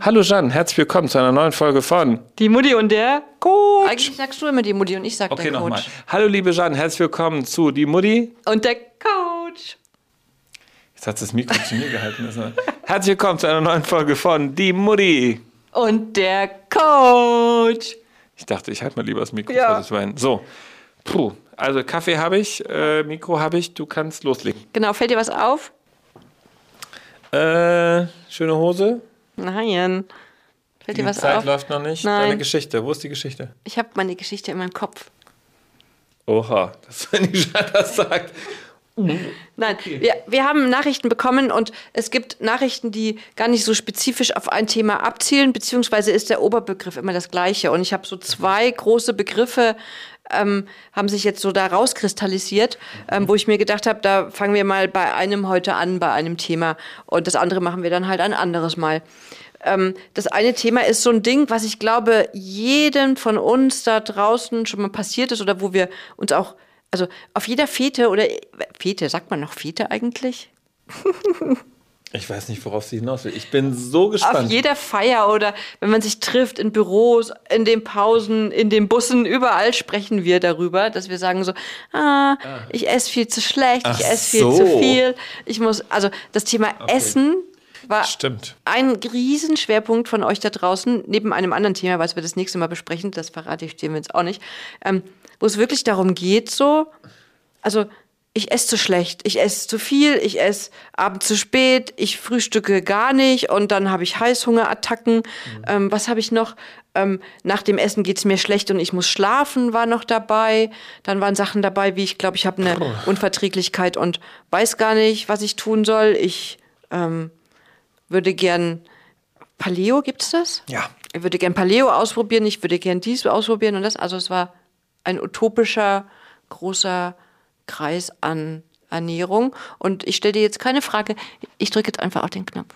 Hallo Jeanne, herzlich willkommen zu einer neuen Folge von Die Mutti und der Coach. Eigentlich sagst du immer die Mutti und ich sag Okay, der Coach. nochmal. Hallo liebe Jeanne, herzlich willkommen zu Die Mutti. Und der Coach. Jetzt hat das Mikro zu mir gehalten. Herzlich willkommen zu einer neuen Folge von Die Mutti. Und der Coach. Ich dachte, ich halte mal lieber das Mikro Ja. vor das Wein. So, puh. Also Kaffee habe ich, äh, Mikro habe ich, du kannst loslegen. Genau, fällt dir was auf? Äh, schöne Hose. Nein. Fällt Die dir was Zeit auf? läuft noch nicht. Nein. Deine Geschichte, wo ist die Geschichte? Ich habe meine Geschichte in meinem Kopf. Oha, das, wenn die Jeanne das sagt. Nein, wir, wir haben Nachrichten bekommen und es gibt Nachrichten, die gar nicht so spezifisch auf ein Thema abzielen, beziehungsweise ist der Oberbegriff immer das gleiche. Und ich habe so zwei große Begriffe, ähm, haben sich jetzt so da rauskristallisiert, ähm, wo ich mir gedacht habe, da fangen wir mal bei einem heute an, bei einem Thema. Und das andere machen wir dann halt ein anderes Mal. Ähm, das eine Thema ist so ein Ding, was ich glaube, jedem von uns da draußen schon mal passiert ist oder wo wir uns auch, also auf jeder Fete oder Fete, sagt man noch Fete eigentlich? Ich weiß nicht, worauf sie hinaus will. Ich bin so Auf gespannt. jeder Feier oder wenn man sich trifft in Büros, in den Pausen, in den Bussen, überall sprechen wir darüber, dass wir sagen so, ah, ich esse viel zu schlecht, Ach ich esse viel so. zu viel. Ich muss, also das Thema Essen war Stimmt. ein Riesenschwerpunkt von euch da draußen, neben einem anderen Thema, was wir das nächste Mal besprechen, das verrate ich dir jetzt auch nicht, ähm, wo es wirklich darum geht, so, also ich esse zu schlecht, ich esse zu viel, ich esse abends zu spät, ich frühstücke gar nicht und dann habe ich Heißhungerattacken. Ähm, was habe ich noch? Ähm, nach dem Essen geht es mir schlecht und ich muss schlafen, war noch dabei. Dann waren Sachen dabei, wie ich glaube, ich habe eine Unverträglichkeit und weiß gar nicht, was ich tun soll. Ich ähm, würde gern Paleo, gibt's das? Ja. Ich würde gern Paleo ausprobieren, ich würde gern dies ausprobieren und das. Also es war ein utopischer, großer Kreis an Ernährung. Und ich stelle dir jetzt keine Frage, ich drücke jetzt einfach auf den Knopf.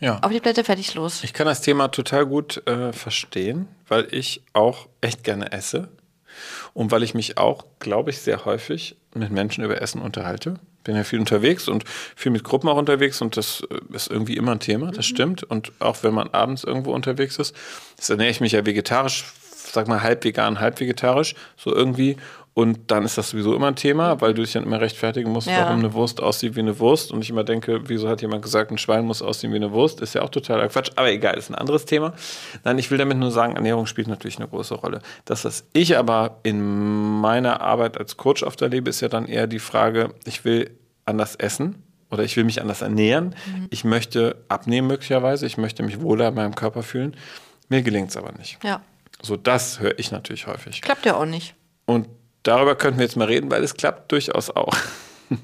Ja. Auf die Blätter, fertig, los. Ich kann das Thema total gut äh, verstehen, weil ich auch echt gerne esse und weil ich mich auch, glaube ich, sehr häufig mit Menschen über Essen unterhalte. Bin ja viel unterwegs und viel mit Gruppen auch unterwegs und das äh, ist irgendwie immer ein Thema, das stimmt. Und auch wenn man abends irgendwo unterwegs ist, das ernähre ich mich ja vegetarisch, sag mal halb vegan, halb vegetarisch, so irgendwie. Und dann ist das sowieso immer ein Thema, weil du dich dann immer rechtfertigen musst, Ja. warum eine Wurst aussieht wie eine Wurst. Und ich immer denke, wieso hat jemand gesagt, ein Schwein muss aussehen wie eine Wurst? Ist ja auch totaler Quatsch. Aber egal, ist ein anderes Thema. Nein, ich will damit nur sagen, Ernährung spielt natürlich eine große Rolle. Das, was ich aber in meiner Arbeit als Coach oft erlebe, ist ja dann eher die Frage, ich will anders essen oder ich will mich anders ernähren. Ich möchte abnehmen möglicherweise. Ich möchte mich wohler in meinem Körper fühlen. Mir gelingt es aber nicht. Ja, So, das höre ich natürlich häufig. klappt ja auch nicht. Und darüber könnten wir jetzt mal reden, weil es klappt durchaus auch.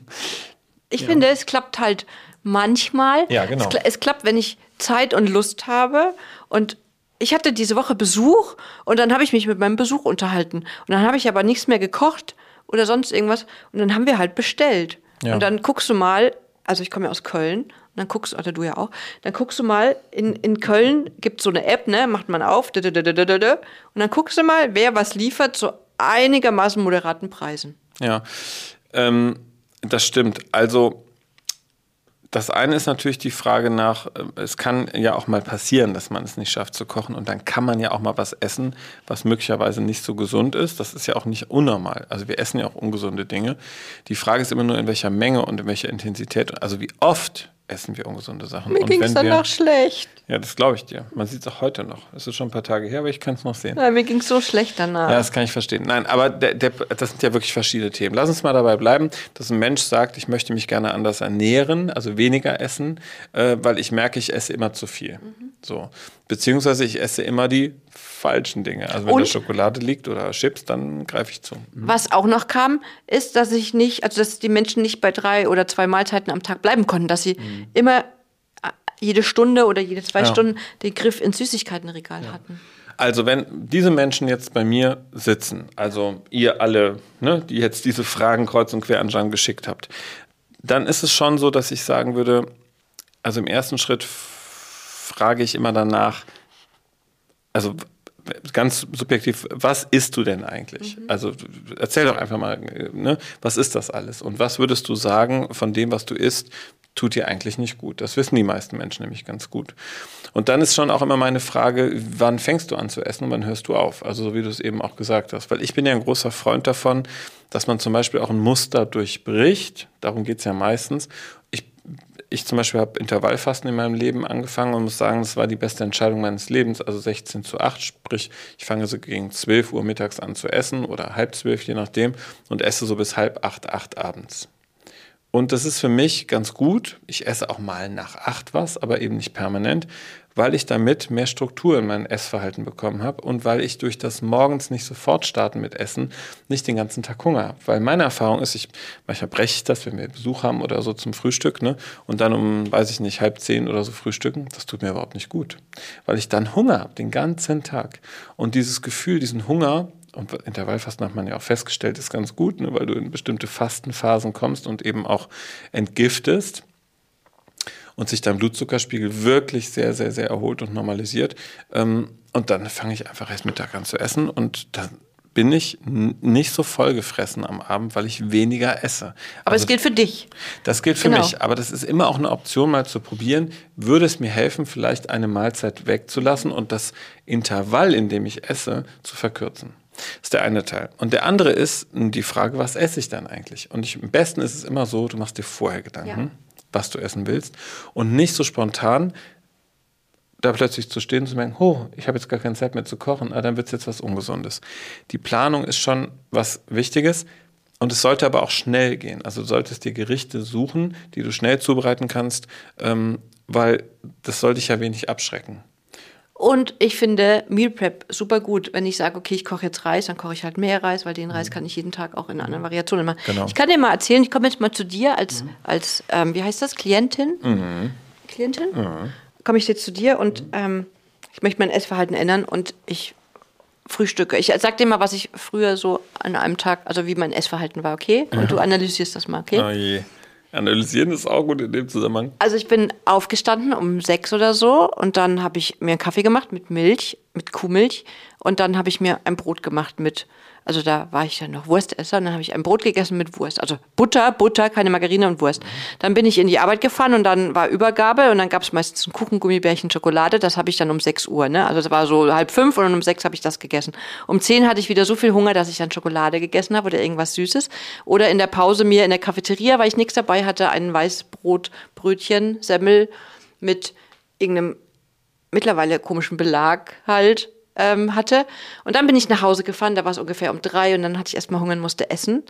Ich finde, es klappt halt manchmal. Ja, genau. Es, kla- es klappt, wenn ich Zeit und Lust habe. Und ich hatte diese Woche Besuch und dann habe ich mich mit meinem Besuch unterhalten. Und dann habe ich aber nichts mehr gekocht oder sonst irgendwas. Und dann haben wir halt bestellt. Ja. Und dann guckst du mal, also ich komme ja aus Köln, und dann guckst du, oder du ja auch, dann guckst du mal, in, in Köln gibt es so eine App, ne, macht man auf, und dann guckst du mal, wer was liefert zu einigermaßen moderaten Preisen. Ja, ähm, das stimmt. Also das eine ist natürlich die Frage nach, äh, es kann ja auch mal passieren, dass man es nicht schafft zu kochen und dann kann man ja auch mal was essen, was möglicherweise nicht so gesund ist. Das ist ja auch nicht unnormal. Also wir essen ja auch ungesunde Dinge. Die Frage ist immer nur, in welcher Menge und in welcher Intensität. Also wie oft essen wir ungesunde Sachen. Mir ging es wenn wir- schlecht. Ja, das glaube ich dir. Man sieht es auch heute noch. Es ist schon ein paar Tage her, aber ich kann es noch sehen. Ja, mir ging es so schlecht danach. Ja, das kann ich verstehen. Nein, aber der, der, das sind ja wirklich verschiedene Themen. Lass uns mal dabei bleiben, dass ein Mensch sagt, ich möchte mich gerne anders ernähren, also weniger essen, äh, weil ich merke, ich esse immer zu viel. So. Beziehungsweise ich esse immer die falschen Dinge. Also wenn Und- da Schokolade liegt oder Chips, dann greife ich zu. Was auch noch kam, ist, dass ich nicht, also dass die Menschen nicht bei drei oder zwei Mahlzeiten am Tag bleiben konnten, dass sie immer äh, jede Stunde oder jede zwei Ja. Stunden den Griff ins Süßigkeitenregal hatten. Also wenn diese Menschen jetzt bei mir sitzen, also ihr alle, ne, die jetzt diese Fragen kreuz und quer an Jan geschickt habt, dann ist es schon so, dass ich sagen würde, also im ersten Schritt frage ich immer danach, also ganz subjektiv, was isst du denn eigentlich? Also erzähl doch einfach mal, ne, was ist das alles? Und was würdest du sagen von dem, was du isst, tut dir eigentlich nicht gut. Das wissen die meisten Menschen nämlich ganz gut. Und dann ist schon auch immer meine Frage, wann fängst du an zu essen und wann hörst du auf? Also so wie du es eben auch gesagt hast. Weil ich bin ja ein großer Freund davon, dass man zum Beispiel auch ein Muster durchbricht. Darum geht es ja meistens. Ich, zum Beispiel habe Intervallfasten in meinem Leben angefangen und muss sagen, das war die beste Entscheidung meines Lebens. Also 16 zu 8, sprich, ich fange so gegen 12 Uhr mittags an zu essen oder halb zwölf, je nachdem, und esse so bis halb acht, acht abends. Und das ist für mich ganz gut. Ich esse auch mal nach acht was, aber eben nicht permanent, weil ich damit mehr Struktur in mein Essverhalten bekommen habe und weil ich durch das morgens nicht sofort starten mit Essen nicht den ganzen Tag Hunger habe. Weil meine Erfahrung ist, ich, manchmal breche ich das, wenn wir Besuch haben oder so zum Frühstück, ne? Und dann um, weiß ich nicht, halb zehn oder so frühstücken, das tut mir überhaupt nicht gut. Weil ich dann Hunger habe, den ganzen Tag. Und dieses Gefühl, diesen Hunger, und Intervallfasten hat man ja auch festgestellt, ist ganz gut, ne, weil du in bestimmte Fastenphasen kommst und eben auch entgiftest und sich dein Blutzuckerspiegel wirklich sehr, sehr, sehr erholt und normalisiert. Ähm, und dann fange ich einfach erst Mittag an zu essen und dann bin ich nicht so vollgefressen am Abend, weil ich weniger esse. Aber also, es gilt für dich. Das gilt für genau. mich. Aber das ist immer auch eine Option, mal zu probieren. Würde es mir helfen, vielleicht eine Mahlzeit wegzulassen und das Intervall, in dem ich esse, zu verkürzen? Das ist der eine Teil. Und der andere ist die Frage, was esse ich dann eigentlich? Und ich, am besten ist es immer so, du machst dir vorher Gedanken, ja. Was du essen willst und nicht so spontan da plötzlich zu stehen und zu merken, oh, ich habe jetzt gar keine Zeit mehr zu kochen, ah, dann wird es jetzt was Ungesundes. Die Planung ist schon was Wichtiges. Und es sollte aber auch schnell gehen. Also du solltest dir Gerichte suchen, die du schnell zubereiten kannst, ähm, weil das soll dich ja wenig abschrecken. Und ich finde Meal Prep super gut. Wenn ich sage, okay, ich koche jetzt Reis, dann koche ich halt mehr Reis, weil den Reis mhm. kann ich jeden Tag auch in anderen Variationen machen. Genau. Ich kann dir mal erzählen, ich komme jetzt mal zu dir als, mhm. als ähm, wie heißt das, Klientin? Mhm. Klientin? Mhm. Komme ich jetzt zu dir und ähm, ich möchte mein Essverhalten ändern und ich frühstücke. Ich sag dir mal, was ich früher so an einem Tag, also wie mein Essverhalten war, okay? Und du analysierst das mal, okay? Oh je. Analysieren ist auch gut in dem Zusammenhang. Also ich bin aufgestanden um sechs oder so und dann habe ich mir einen Kaffee gemacht mit Milch, mit Kuhmilch und dann habe ich mir ein Brot gemacht mit also da war ich dann noch Wurstesser und dann habe ich ein Brot gegessen mit Wurst. Also Butter, Butter, keine Margarine und Wurst. Dann bin ich in die Arbeit gefahren und dann war Übergabe und dann gab es meistens ein Kuchen, Gummibärchen, Schokolade. Das habe ich dann um 6 Uhr. Ne? Also das war so halb fünf und um sechs habe ich das gegessen. Um zehn hatte ich wieder so viel Hunger, dass ich dann Schokolade gegessen habe oder irgendwas Süßes. Oder in der Pause mir in der Cafeteria, weil ich nichts dabei hatte, ein Weißbrot, Brötchen, Semmel mit irgendeinem mittlerweile komischen Belag halt ähm, hatte. Und dann bin ich nach Hause gefahren, da war es ungefähr um drei und dann hatte ich erstmal Hunger und musste essen.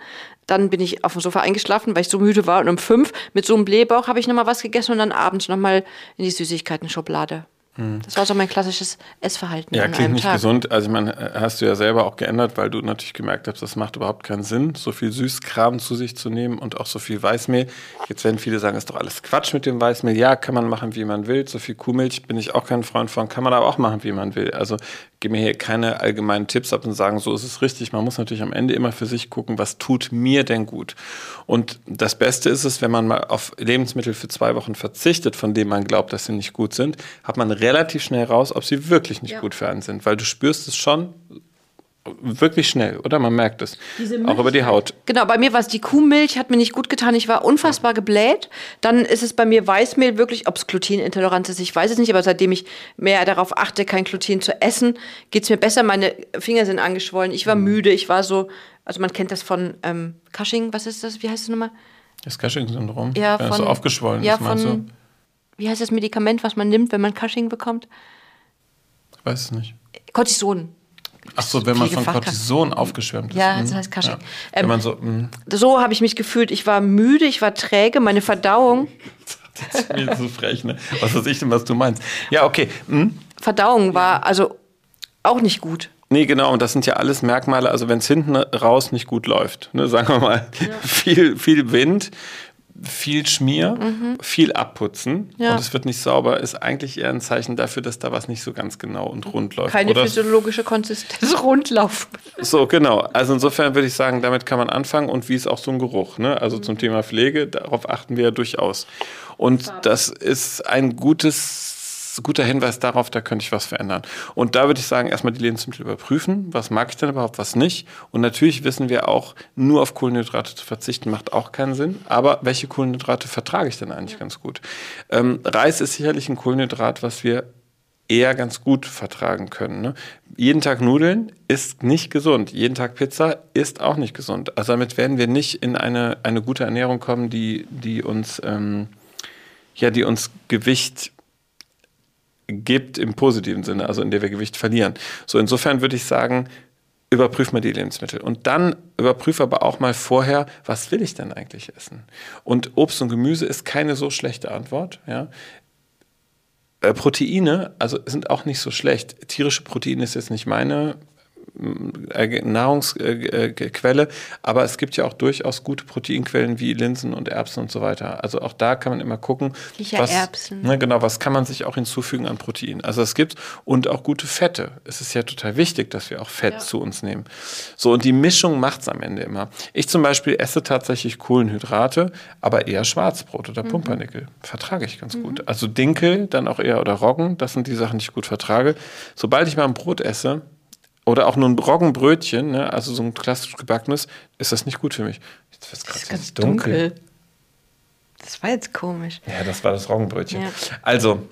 Dann bin ich auf dem Sofa eingeschlafen, weil ich so müde war und um fünf mit so einem Blähbauch habe ich nochmal was gegessen und dann abends nochmal in die Süßigkeiten-Schublade. Hm. Das war so mein klassisches Essverhalten. Ja, klingt nicht Tag. gesund. Also, ich meine, hast du ja selber auch geändert, weil du natürlich gemerkt hast, das macht überhaupt keinen Sinn, so viel Süßkram zu sich zu nehmen und auch so viel Weißmehl. Jetzt werden viele sagen, ist doch alles Quatsch mit dem Weißmehl. Ja, kann man machen, wie man will. So viel Kuhmilch bin ich auch kein Freund von, kann man aber auch machen, wie man will. Also, gebe mir hier keine allgemeinen Tipps ab und sagen, so ist es richtig. Man muss natürlich am Ende immer für sich gucken, was tut mir denn gut. Und das Beste ist es, wenn man mal auf Lebensmittel für zwei Wochen verzichtet, von denen man glaubt, dass sie nicht gut sind, hat man relativ schnell raus, ob sie wirklich nicht ja. gut für einen sind. Weil du spürst es schon, wirklich schnell, oder? Man merkt es. Auch über die Haut. Genau, bei mir war es die Kuhmilch, hat mir nicht gut getan. Ich war unfassbar gebläht. Dann ist es bei mir Weißmehl wirklich, ob es Glutenintoleranz ist, ich weiß es nicht, aber seitdem ich mehr darauf achte, kein Gluten zu essen, geht es mir besser. Meine Finger sind angeschwollen. Ich war mhm. müde. Ich war so, also man kennt das von ähm, Cushing, was ist das? Wie heißt es nochmal? Das Cushing-Syndrom. Ja, von, so aufgeschwollen ja, ist, von, du? Wie heißt das Medikament, was man nimmt, wenn man Cushing bekommt? Ich weiß es nicht. Cortison. Ach so, wenn man von Cortison aufgeschwärmt ist. Ja, das hm. heißt Cushing. Ja. Ähm, so, hm. so habe ich mich gefühlt. Ich war müde, ich war träge, meine Verdauung. das ist mir so frech, ne? Was weiß ich denn, was du meinst? Ja, okay. Hm? Verdauung war also auch nicht gut. Nee, genau, und das sind ja alles Merkmale, also wenn es hinten raus nicht gut läuft, ne, sagen wir mal, ja. viel, viel Wind, viel Schmier, mhm. viel abputzen ja. und es wird nicht sauber, ist eigentlich eher ein Zeichen dafür, dass da was nicht so ganz genau und rund läuft. Keine Oder physiologische Konsistenz, rundlauf. So, genau. Also insofern würde ich sagen, damit kann man anfangen und wie ist auch so ein Geruch. Ne? Also mhm. zum Thema Pflege, darauf achten wir ja durchaus. Und das ist ein gutes ist guter Hinweis darauf, da könnte ich was verändern. Und da würde ich sagen, erstmal die Lebensmittel überprüfen. Was mag ich denn überhaupt, was nicht? Und natürlich wissen wir auch, nur auf Kohlenhydrate zu verzichten macht auch keinen Sinn. Aber welche Kohlenhydrate vertrage ich denn eigentlich ganz gut? Ähm, Reis ist sicherlich ein Kohlenhydrat, was wir eher ganz gut vertragen können. Ne? Jeden Tag Nudeln ist nicht gesund. Jeden Tag Pizza ist auch nicht gesund. Also damit werden wir nicht in eine, eine gute Ernährung kommen, die, die uns ähm, ja, die uns Gewicht gibt im positiven Sinne, also in der wir Gewicht verlieren. So insofern würde ich sagen, überprüf mal die Lebensmittel und dann überprüf aber auch mal vorher, was will ich denn eigentlich essen? Und Obst und Gemüse ist keine so schlechte Antwort, ja. Äh, Proteine, also sind auch nicht so schlecht. Tierische Proteine ist jetzt nicht meine Nahrungsquelle, aber es gibt ja auch durchaus gute Proteinquellen wie Linsen und Erbsen und so weiter. Also auch da kann man immer gucken, was, ne, genau, was kann man sich auch hinzufügen an Protein. Also es gibt und auch gute Fette. Es ist ja total wichtig, dass wir auch Fett ja. zu uns nehmen. So und die Mischung macht es am Ende immer. Ich zum Beispiel esse tatsächlich Kohlenhydrate, aber eher Schwarzbrot oder mhm. Pumpernickel. Vertrage ich ganz mhm. gut. Also Dinkel, dann auch eher oder Roggen, das sind die Sachen, die ich gut vertrage. Sobald ich mal ein Brot esse, oder auch nur ein Roggenbrötchen, ne, also so ein klassisch gebackenes, ist das nicht gut für mich. Jetzt wird es ganz dunkel. dunkel. Das war jetzt komisch. Ja, das war das Roggenbrötchen. Ja. Also,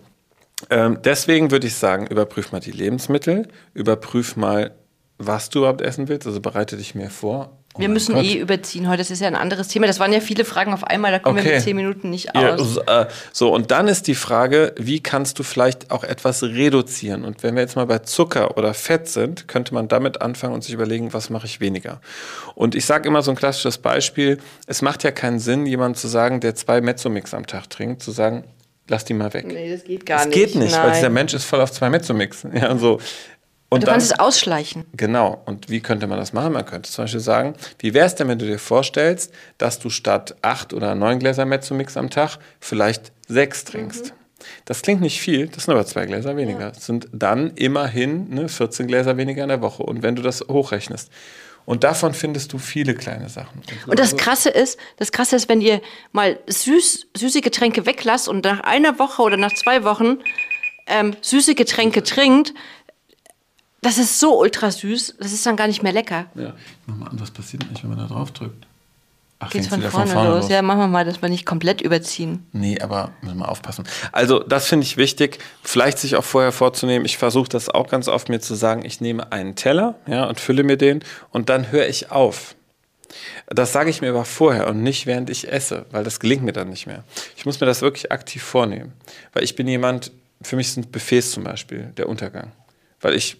ähm, deswegen würde ich sagen, überprüf mal die Lebensmittel, überprüf mal, was du überhaupt essen willst, also bereite dich mehr vor Oh wir müssen Gott. eh überziehen heute. Das ist ja ein anderes Thema. Das waren ja viele Fragen auf einmal. Da kommen okay. wir mit zehn Minuten nicht aus. Ja, äh, so, und dann ist die Frage, wie kannst du vielleicht auch etwas reduzieren? Und wenn wir jetzt mal bei Zucker oder Fett sind, könnte man damit anfangen und sich überlegen, was mache ich weniger? Und ich sage immer so ein klassisches Beispiel. Es macht ja keinen Sinn, jemand zu sagen, der zwei Mezzomix am Tag trinkt, zu sagen, lass die mal weg. Nee, das geht gar das nicht. Das geht nicht, Nein. weil dieser Mensch ist voll auf zwei Mezzomix. Ja, so. Und du dann, kannst es ausschleichen. Genau. Und wie könnte man das machen? Man könnte zum Beispiel sagen, wie wäre es denn, wenn du dir vorstellst, dass du statt acht oder neun Gläser Mezzomix am Tag vielleicht sechs trinkst? Mhm. Das klingt nicht viel, das sind aber zwei Gläser weniger. Ja. Das sind dann immerhin ne, 14 Gläser weniger in der Woche. Und wenn du das hochrechnest. Und davon findest du viele kleine Sachen. Und, so. und das Krasse ist, das Krasse ist, wenn ihr mal süß, süße Getränke weglasst und nach einer Woche oder nach zwei Wochen ähm, süße Getränke trinkt, das ist so ultra süß, das ist dann gar nicht mehr lecker. Ja. Mach mal an, was passiert eigentlich, wenn man da drauf drückt? Ach, Geht's von vorne, von vorne los? los? Ja, machen wir mal, dass wir nicht komplett überziehen. Nee, aber müssen wir aufpassen. Also, das finde ich wichtig, vielleicht sich auch vorher vorzunehmen. Ich versuche das auch ganz oft mir zu sagen, ich nehme einen Teller ja, und fülle mir den und dann höre ich auf. Das sage ich mir aber vorher und nicht während ich esse, weil das gelingt mir dann nicht mehr. Ich muss mir das wirklich aktiv vornehmen. Weil ich bin jemand, für mich sind Buffets zum Beispiel der Untergang. Weil ich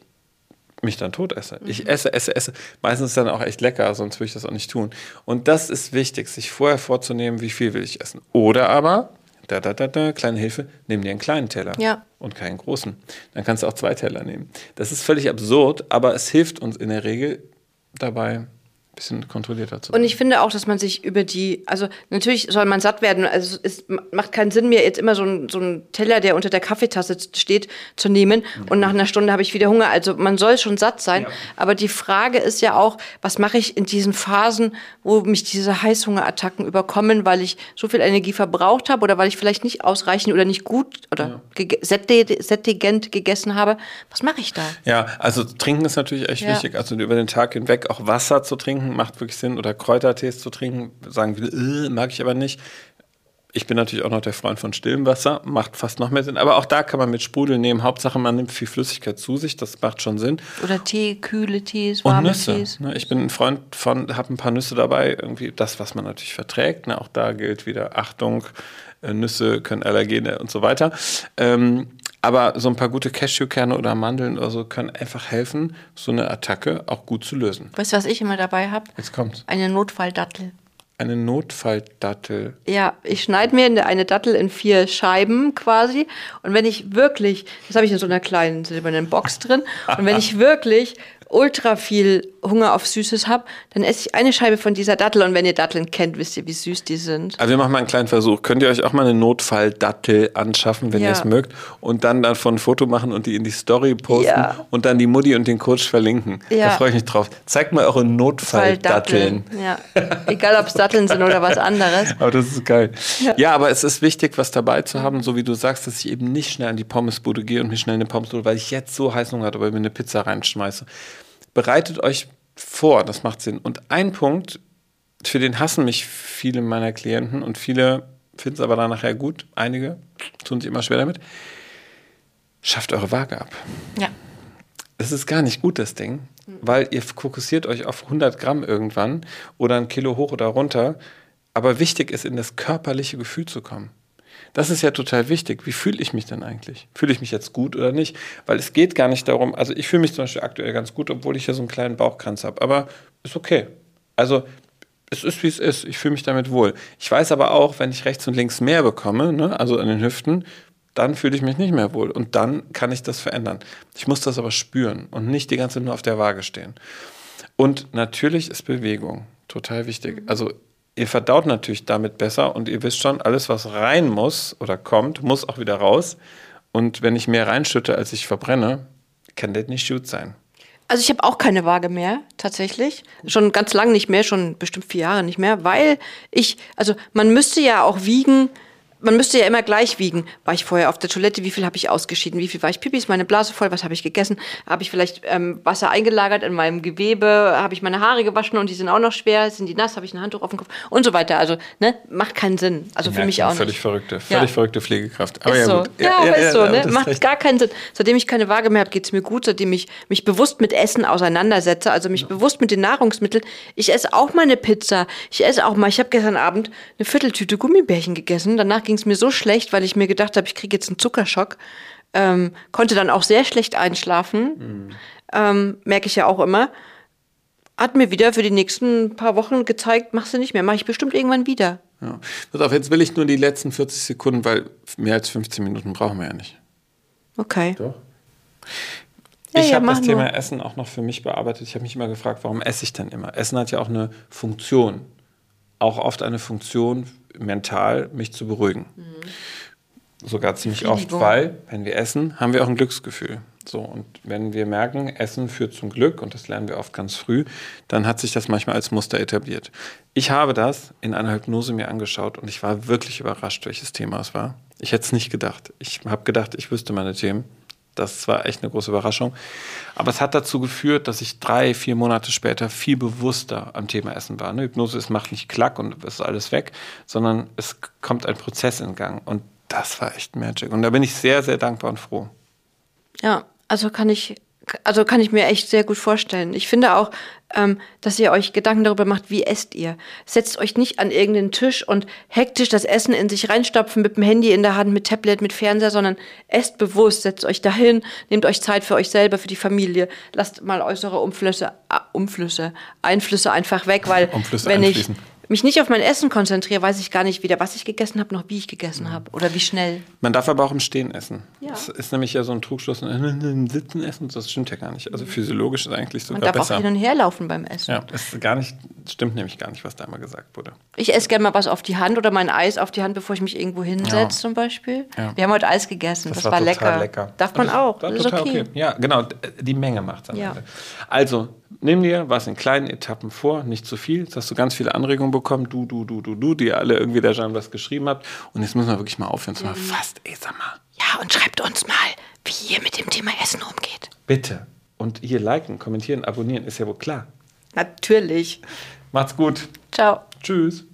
mich dann tot esse. Mhm. Ich esse, esse, esse. Meistens ist es dann auch echt lecker, sonst würde ich das auch nicht tun. Und das ist wichtig, sich vorher vorzunehmen, wie viel will ich essen. Oder aber, da, da, da, da, kleine Hilfe, nimm dir einen kleinen Teller ja. und keinen großen. Dann kannst du auch zwei Teller nehmen. Das ist völlig absurd, aber es hilft uns in der Regel dabei, bisschen kontrollierter zu Und ich finde auch, dass man sich über die, also natürlich soll man satt werden. Also es macht keinen Sinn mehr, jetzt immer so einen so Teller, der unter der Kaffeetasse steht, zu nehmen. Mhm. Und nach einer Stunde habe ich wieder Hunger. Also man soll schon satt sein. Ja. Aber die Frage ist ja auch, was mache ich in diesen Phasen, wo mich diese Heißhungerattacken überkommen, weil ich so viel Energie verbraucht habe oder weil ich vielleicht nicht ausreichend oder nicht gut oder ja. sättigend gegessen habe. Was mache ich da? Ja, also trinken ist natürlich echt ja. wichtig. Also über den Tag hinweg auch Wasser zu trinken trinken, macht wirklich Sinn. Oder Kräutertees zu trinken, sagen viele, äh, mag ich aber nicht. Ich bin natürlich auch noch der Freund von stillem Wasser, macht fast noch mehr Sinn. Aber auch da kann man mit Sprudel nehmen. Hauptsache, man nimmt viel Flüssigkeit zu sich, das macht schon Sinn. Oder Tee, kühle Tees, warme Und Nüsse. Tees. Ne, ich bin ein Freund von, habe ein paar Nüsse dabei, irgendwie das, was man natürlich verträgt. Ne, auch da gilt wieder Achtung, äh, Nüsse können Allergene und so weiter. Ähm, aber so ein paar gute Cashewkerne oder Mandeln oder so können einfach helfen, so eine Attacke auch gut zu lösen. Weißt du, was ich immer dabei habe? Jetzt kommt's. Eine Notfalldattel. Eine Notfalldattel. Ja, ich schneide mir eine Dattel in vier Scheiben quasi. Und wenn ich wirklich, das habe ich in so einer kleinen silbernen Box drin, und wenn ich wirklich ultra viel Hunger auf Süßes habe, dann esse ich eine Scheibe von dieser Dattel und wenn ihr Datteln kennt, wisst ihr, wie süß die sind. Also wir machen mal einen kleinen Versuch. Könnt ihr euch auch mal eine Notfalldattel anschaffen, wenn Ja. ihr es mögt und dann davon ein Foto machen und die in die Story posten Ja. und dann die Mutti und den Coach verlinken. Da Ja. freue ich mich drauf. Zeigt mal eure Notfalldatteln. Ja. Egal, ob es Datteln sind oder was anderes. Aber das ist geil. Ja. aber es ist wichtig, was dabei zu haben, so wie du sagst, dass ich eben nicht schnell an die Pommesbude gehe und mir schnell eine Pommesbude, weil ich jetzt so heiß Hunger habe, aber mir eine Pizza reinschmeiße. Bereitet euch vor, das macht Sinn. Und ein Punkt, für den hassen mich viele meiner Klienten und viele finden es aber dann nachher gut. Einige tun sich immer schwer damit. Schafft eure Waage ab. Ja. Es ist gar nicht gut, das Ding, weil ihr fokussiert euch auf 100 Gramm irgendwann oder ein Kilo hoch oder runter. Aber wichtig ist, in das körperliche Gefühl zu kommen. Das ist ja total wichtig. Wie fühle ich mich denn eigentlich? Fühle ich mich jetzt gut oder nicht? Weil es geht gar nicht darum, also ich fühle mich zum Beispiel aktuell ganz gut, obwohl ich ja so einen kleinen Bauchkranz habe. Aber ist okay. Also es ist, wie es ist. Ich fühle mich damit wohl. Ich weiß aber auch, wenn ich rechts und links mehr bekomme, ne, also an den Hüften, dann fühle ich mich nicht mehr wohl. Und dann kann ich das verändern. Ich muss das aber spüren und nicht die ganze Zeit nur auf der Waage stehen. Und natürlich ist Bewegung total wichtig. Also ihr verdaut natürlich damit besser und ihr wisst schon, alles, was rein muss oder kommt, muss auch wieder raus. Und wenn ich mehr reinschütte, als ich verbrenne, kann das nicht gut sein. Also ich habe auch keine Waage mehr, tatsächlich. Schon ganz lang nicht mehr, schon bestimmt vier Jahre nicht mehr, weil ich, also man müsste ja auch wiegen, man müsste ja immer gleich wiegen. War ich vorher auf der Toilette, wie viel habe ich ausgeschieden, wie viel war ich Pipi, ist meine Blase voll, was habe ich gegessen, habe ich vielleicht ähm, Wasser eingelagert in meinem Gewebe, habe ich meine Haare gewaschen und die sind auch noch schwer, sind die nass, habe ich ein Handtuch auf dem Kopf und so weiter. Also, ne, macht keinen Sinn. Also für mich auch Völlig nicht. verrückte, völlig Ja. verrückte Pflegekraft. Aber Ist so. gut. Ja, aber ist so, ne? Macht recht. gar keinen Sinn. Seitdem ich keine Waage mehr habe, geht es mir gut, seitdem ich mich bewusst mit Essen auseinandersetze, also mich bewusst mit den Nahrungsmitteln. Ich esse auch mal eine Pizza. Ich esse auch mal, ich habe gestern Abend eine Vierteltüte Gummibärchen gegessen. Danach ging es mir so schlecht, weil ich mir gedacht habe, ich kriege jetzt einen Zuckerschock. Ähm, konnte dann auch sehr schlecht einschlafen. Ähm, Merke ich ja auch immer. Hat mir wieder für die nächsten paar Wochen gezeigt, machst du nicht mehr. Mache ich bestimmt irgendwann wieder. Ja. Pass auf, jetzt will ich nur die letzten 40 Sekunden, weil mehr als 15 Minuten brauchen wir ja nicht. Okay. Doch. Ja, ich ja, habe das Thema nur. Essen auch noch für mich bearbeitet. Ich habe mich immer gefragt, warum esse ich denn immer? Essen hat ja auch eine Funktion. Auch oft eine Funktion, mental mich zu beruhigen. Sogar ziemlich oft, weil, wenn wir essen, haben wir auch ein Glücksgefühl. So, und wenn wir merken, Essen führt zum Glück, und das lernen wir oft ganz früh, dann hat sich das manchmal als Muster etabliert. Ich habe das in einer Hypnose mir angeschaut und ich war wirklich überrascht, welches Thema es war. Ich hätte es nicht gedacht. Ich habe gedacht, ich wüsste meine Themen. Das war echt eine große Überraschung. Aber es hat dazu geführt, dass ich drei, vier Monate später viel bewusster am Thema Essen war. Ne? Hypnose ist, macht nicht klack und ist alles weg, sondern es kommt ein Prozess in Gang. Und das war echt Magic. Und da bin ich sehr, sehr dankbar und froh. Ja, also kann ich, also kann ich mir echt sehr gut vorstellen. Ich finde auch, ähm, dass ihr euch Gedanken darüber macht, wie esst ihr. Setzt euch nicht an irgendeinen Tisch und hektisch das Essen in sich reinstopfen mit dem Handy in der Hand, mit Tablet, mit Fernseher, sondern esst bewusst, setzt euch dahin, nehmt euch Zeit für euch selber, für die Familie, lasst mal äußere Umflüsse, ah, Umflüsse, Einflüsse einfach weg, weil Umflüsse wenn ich. Mich nicht auf mein Essen konzentriere, weiß ich gar nicht weder, was ich gegessen habe, noch wie ich gegessen habe oder wie schnell. Man darf aber auch im Stehen essen. Ja. Das ist nämlich ja so ein Trugschluss. Im Sitzen essen, das stimmt ja gar nicht. Also physiologisch ist eigentlich Man sogar darf besser. auch hin und her laufen beim Essen. Ja, ist gar nicht, stimmt nämlich gar nicht, was da immer gesagt wurde. Ich esse gerne mal was auf die Hand oder mein Eis auf die Hand, bevor ich mich irgendwo hinsetze Ja. zum Beispiel. Ja. Wir haben heute Eis gegessen, das, war, total lecker. lecker. Darf man Das auch, war das ist total okay. Ja, genau. Die Menge macht es am Ja. Ende. Also, nimm dir was in kleinen Etappen vor, nicht zu viel. Jetzt hast du ganz viele Anregungen bekommen. Du, du, du, du, du, die alle irgendwie da schon was geschrieben habt. Und jetzt müssen wir wirklich mal aufhören. Es war fast, ey, sag mal, Ja, und schreibt uns mal, wie ihr mit dem Thema Essen umgeht. bitte. Und hier liken, kommentieren, abonnieren, ist ja wohl klar. Natürlich. Macht's gut. Ciao. Tschüss.